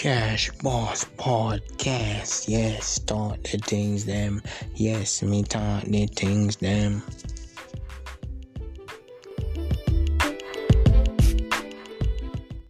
Cash Boss Podcast. Yes, start the things them. Yes, me talk the things them.